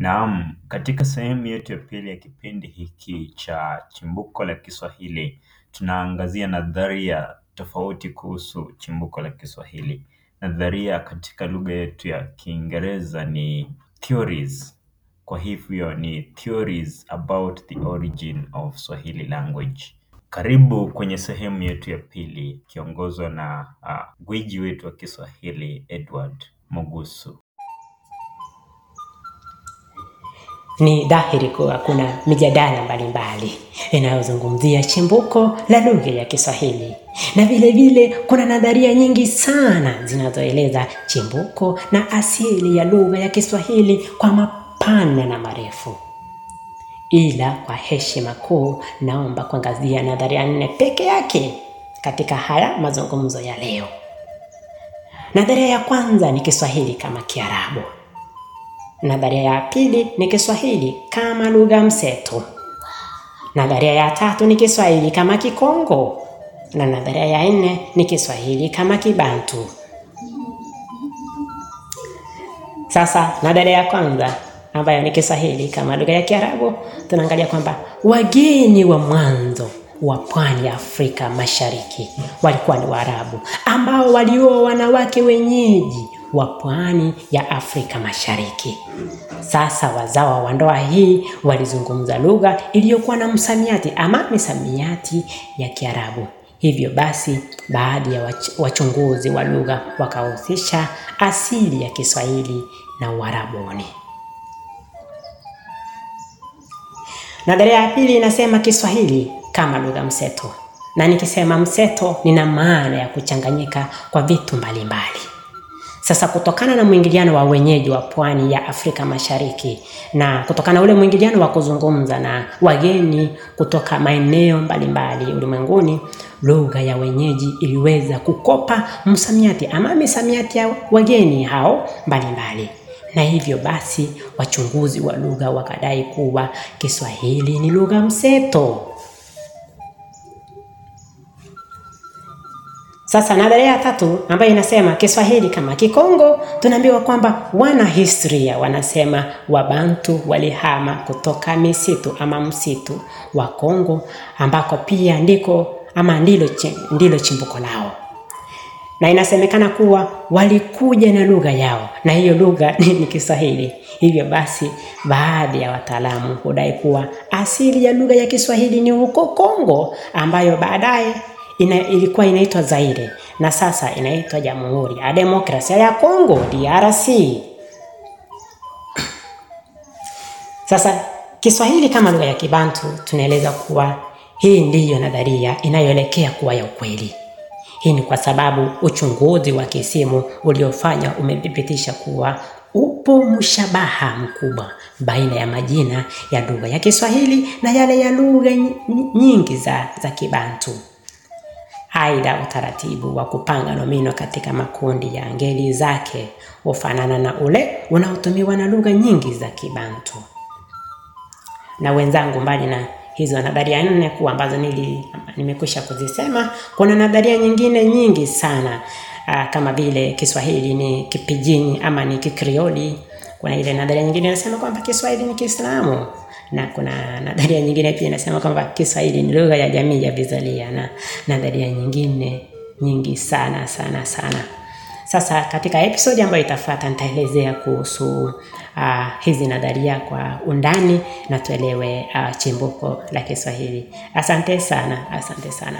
Naam, katika sehemu yetu ya pili ya kipindi hiki cha chimbuko la Kiswahili, tunaangazia nadharia tofauti kuhusu chimbuko la Kiswahili. Nadharia katika lugha yetu ya Kiingereza ni theories. Kwa hivyo ni theories about the origin of Swahili language. Karibu kwenye sehemu yetu ya pili ikiongozwa na uh, gwiji wetu wa Kiswahili Edward Mogusu. Ni dhahiri kuwa kuna mijadala mbalimbali inayozungumzia chimbuko la lugha ya Kiswahili, na vile vile kuna nadharia nyingi sana zinazoeleza chimbuko na asili ya lugha ya Kiswahili kwa mapana na marefu. Ila kwa heshima kuu, naomba kuangazia nadharia nne peke yake katika haya mazungumzo ya leo. Nadharia ya kwanza ni Kiswahili kama Kiarabu. Nadharia ya pili ni Kiswahili kama lugha mseto. Nadharia ya tatu ni Kiswahili kama Kikongo, na nadharia ya nne ni Kiswahili kama Kibantu. Sasa nadharia ya kwanza ambayo ni Kiswahili kama lugha ya Kiarabu, tunaangalia kwamba wageni wa mwanzo wa pwani ya Afrika Mashariki walikuwa ni Waarabu ambao walioa wanawake wenyeji wa pwani ya Afrika Mashariki. Sasa wazawa wa ndoa hii walizungumza lugha iliyokuwa na msamiati ama misamiati ya Kiarabu. Hivyo basi, baadhi ya wachunguzi wa lugha wakahusisha asili ya Kiswahili na Uarabuni. Nadharia ya pili inasema Kiswahili kama lugha mseto, na nikisema mseto, nina maana ya kuchanganyika kwa vitu mbalimbali. Sasa kutokana na mwingiliano wa wenyeji wa pwani ya Afrika Mashariki na kutokana na ule mwingiliano wa kuzungumza na wageni kutoka maeneo mbalimbali ulimwenguni, lugha ya wenyeji iliweza kukopa msamiati ama misamiati ya wageni hao mbalimbali, na hivyo basi wachunguzi wa lugha wakadai kuwa Kiswahili ni lugha mseto. Sasa nadharia ya tatu ambayo inasema Kiswahili kama Kikongo, tunaambiwa kwamba wana historia wanasema Wabantu walihama kutoka misitu ama msitu wa Kongo ambako pia ndiko ama ndilo, ndilo chimbuko lao, na inasemekana kuwa walikuja na lugha yao na hiyo lugha ni Kiswahili. Hivyo basi, baadhi ya wataalamu hudai kuwa asili ya lugha ya Kiswahili ni huko Kongo ambayo baadaye ina, ilikuwa inaitwa Zaire na sasa inaitwa Jamhuri ya Demokrasia ya Kongo DRC. Sasa Kiswahili kama lugha ya Kibantu tunaeleza kuwa hii ndiyo nadharia inayoelekea kuwa ya ukweli. Hii ni kwa sababu uchunguzi wa kisimu uliofanywa umethibitisha kuwa upo mshabaha mkubwa baina ya majina ya lugha ya Kiswahili na yale ya lugha nyingi za, za Kibantu. Aidha, utaratibu wa kupanga nomino katika makundi ya ngeli zake hufanana na ule unaotumiwa na lugha nyingi za Kibantu. Na wenzangu, mbali na hizo nadharia nne kuu ambazo nili nimekwisha kuzisema, kuna nadharia nyingine nyingi sana aa, kama vile Kiswahili ni Kipijini ama ni Kikrioli. Kuna ile nadharia nyingine inasema kwamba Kiswahili ni Kiislamu na kuna nadharia nyingine pia inasema kwamba Kiswahili ni lugha ya jamii ya vizalia na nadharia nyingine nyingi sana sana sana. Sasa katika episodi ambayo itafuata nitaelezea kuhusu uh, hizi nadharia kwa undani na tuelewe uh, chimbuko la Kiswahili. Asante sana, asante sana.